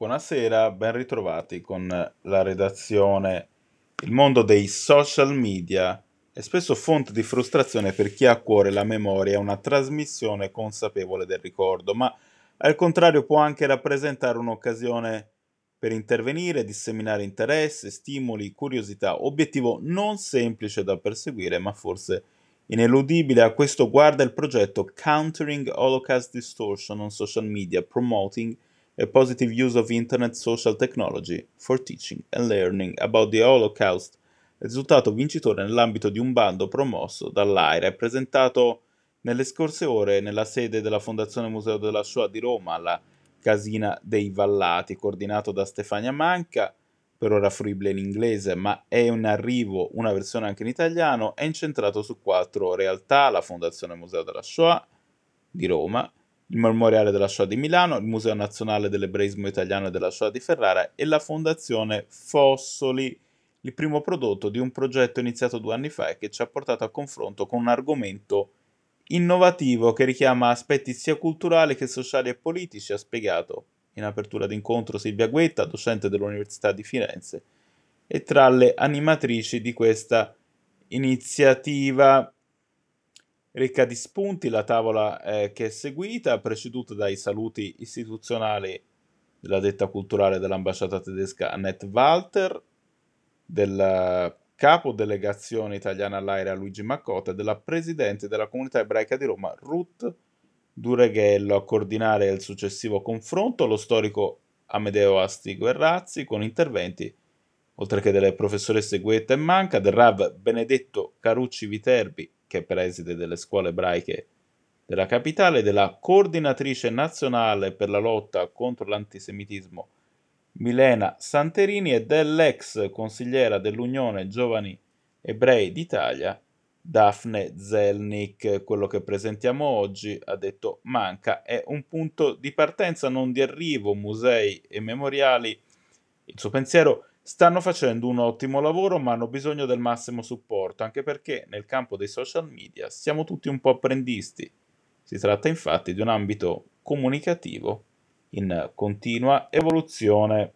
Buonasera, ben ritrovati con la redazione. Il mondo dei social media è spesso fonte di frustrazione per chi ha a cuore la memoria una trasmissione consapevole del ricordo, ma al contrario può anche rappresentare un'occasione per intervenire, disseminare interesse, stimoli, curiosità, obiettivo non semplice da perseguire, ma forse ineludibile. A questo guarda il progetto Countering Holocaust Distortion on Social Media, Promoting a Positive Use of Internet Social Technology for Teaching and Learning About the Holocaust, risultato vincitore nell'ambito di un bando promosso dall'AIRA e presentato nelle scorse ore nella sede della Fondazione Museo della Shoah di Roma, alla Casina dei Vallati, coordinato da Stefania Manca, per ora fruibile in inglese, ma è in arrivo una versione anche in italiano, è incentrato su quattro realtà, la Fondazione Museo della Shoah di Roma, il Memoriale della Shoah di Milano, il Museo Nazionale dell'Ebraismo Italiano e della Shoah di Ferrara e la Fondazione Fossoli, il primo prodotto di un progetto iniziato due anni fa e che ci ha portato a confronto con un argomento innovativo che richiama aspetti sia culturali che sociali e politici, ha spiegato in apertura d'incontro Silvia Guetta, docente dell'Università di Firenze, e tra le animatrici di questa iniziativa ricca di spunti la tavola eh, che è seguita, preceduta dai saluti istituzionali della detta culturale dell'ambasciata tedesca Annette Walter, del capo delegazione italiana all'aerea Luigi Maccota e della presidente della comunità ebraica di Roma Ruth Dureghello a coordinare il successivo confronto lo storico Amedeo Asti Guerrazzi con interventi oltre che delle professoresse Guetta e Manca, del Rav Benedetto Carucci Viterbi che è preside delle scuole ebraiche della capitale, della coordinatrice nazionale per la lotta contro l'antisemitismo Milena Santerini e dell'ex consigliera dell'Unione Giovani Ebrei d'Italia Daphne Zelnik. Quello che presentiamo oggi, ha detto Manca, è un punto di partenza, non di arrivo, musei e memoriali. Il suo pensiero stanno facendo un ottimo lavoro ma hanno bisogno del massimo supporto, anche perché nel campo dei social media siamo tutti un po' apprendisti. Si tratta infatti di un ambito comunicativo in continua evoluzione.